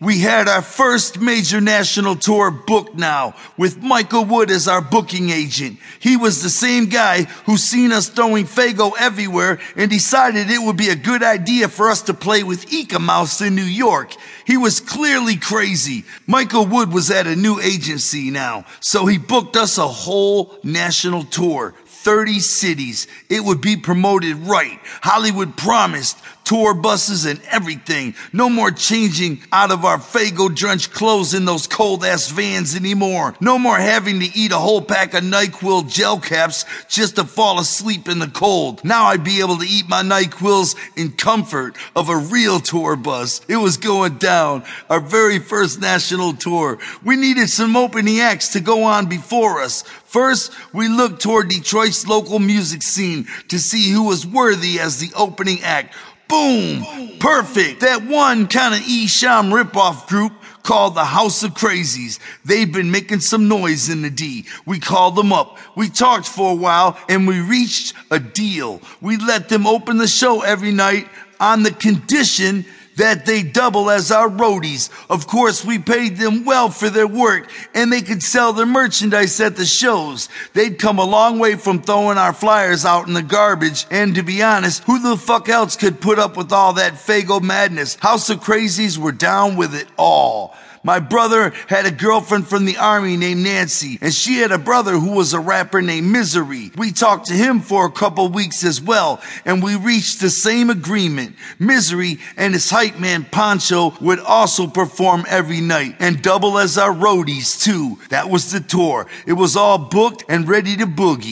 We had our first major national tour booked now, with Michael Wood as our booking agent. He was the same guy who seen us throwing Faygo everywhere and decided it would be a good idea for us to play with Eek-A-Mouse in New York. He was clearly crazy. Michael Wood was at a new agency now, so he booked us a whole national tour. 30 cities. It would be promoted right. Hollywood promised tour buses and everything. No more changing out of our Faygo drenched clothes in those cold ass vans anymore. No more having to eat a whole pack of NyQuil gel caps just to fall asleep in the cold. Now I'd be able to eat my NyQuils in comfort of a real tour bus. It was going down. Our very first national tour. We needed some opening acts to go on before us. First, we looked toward Detroit's local music scene to see who was worthy as the opening act. Boom! Perfect! That one kind of Esham ripoff group called the House of Krazees. They've been making some noise in the D. We called them up. We talked for a while and we reached a deal. We let them open the show every night on the condition that they double as our roadies. Of course, we paid them well for their work and they could sell their merchandise at the shows. They'd come a long way from throwing our flyers out in the garbage. And to be honest, who the fuck else could put up with all that Faygo madness? House of Krazees were down with it all. My brother had a girlfriend from the army named Nancy, and she had a brother who was a rapper named Misery. We talked to him for a couple weeks as well, and we reached the same agreement. Misery and his hype man Poncho would also perform every night and double as our roadies too. That was the tour. It was all booked and ready to boogie.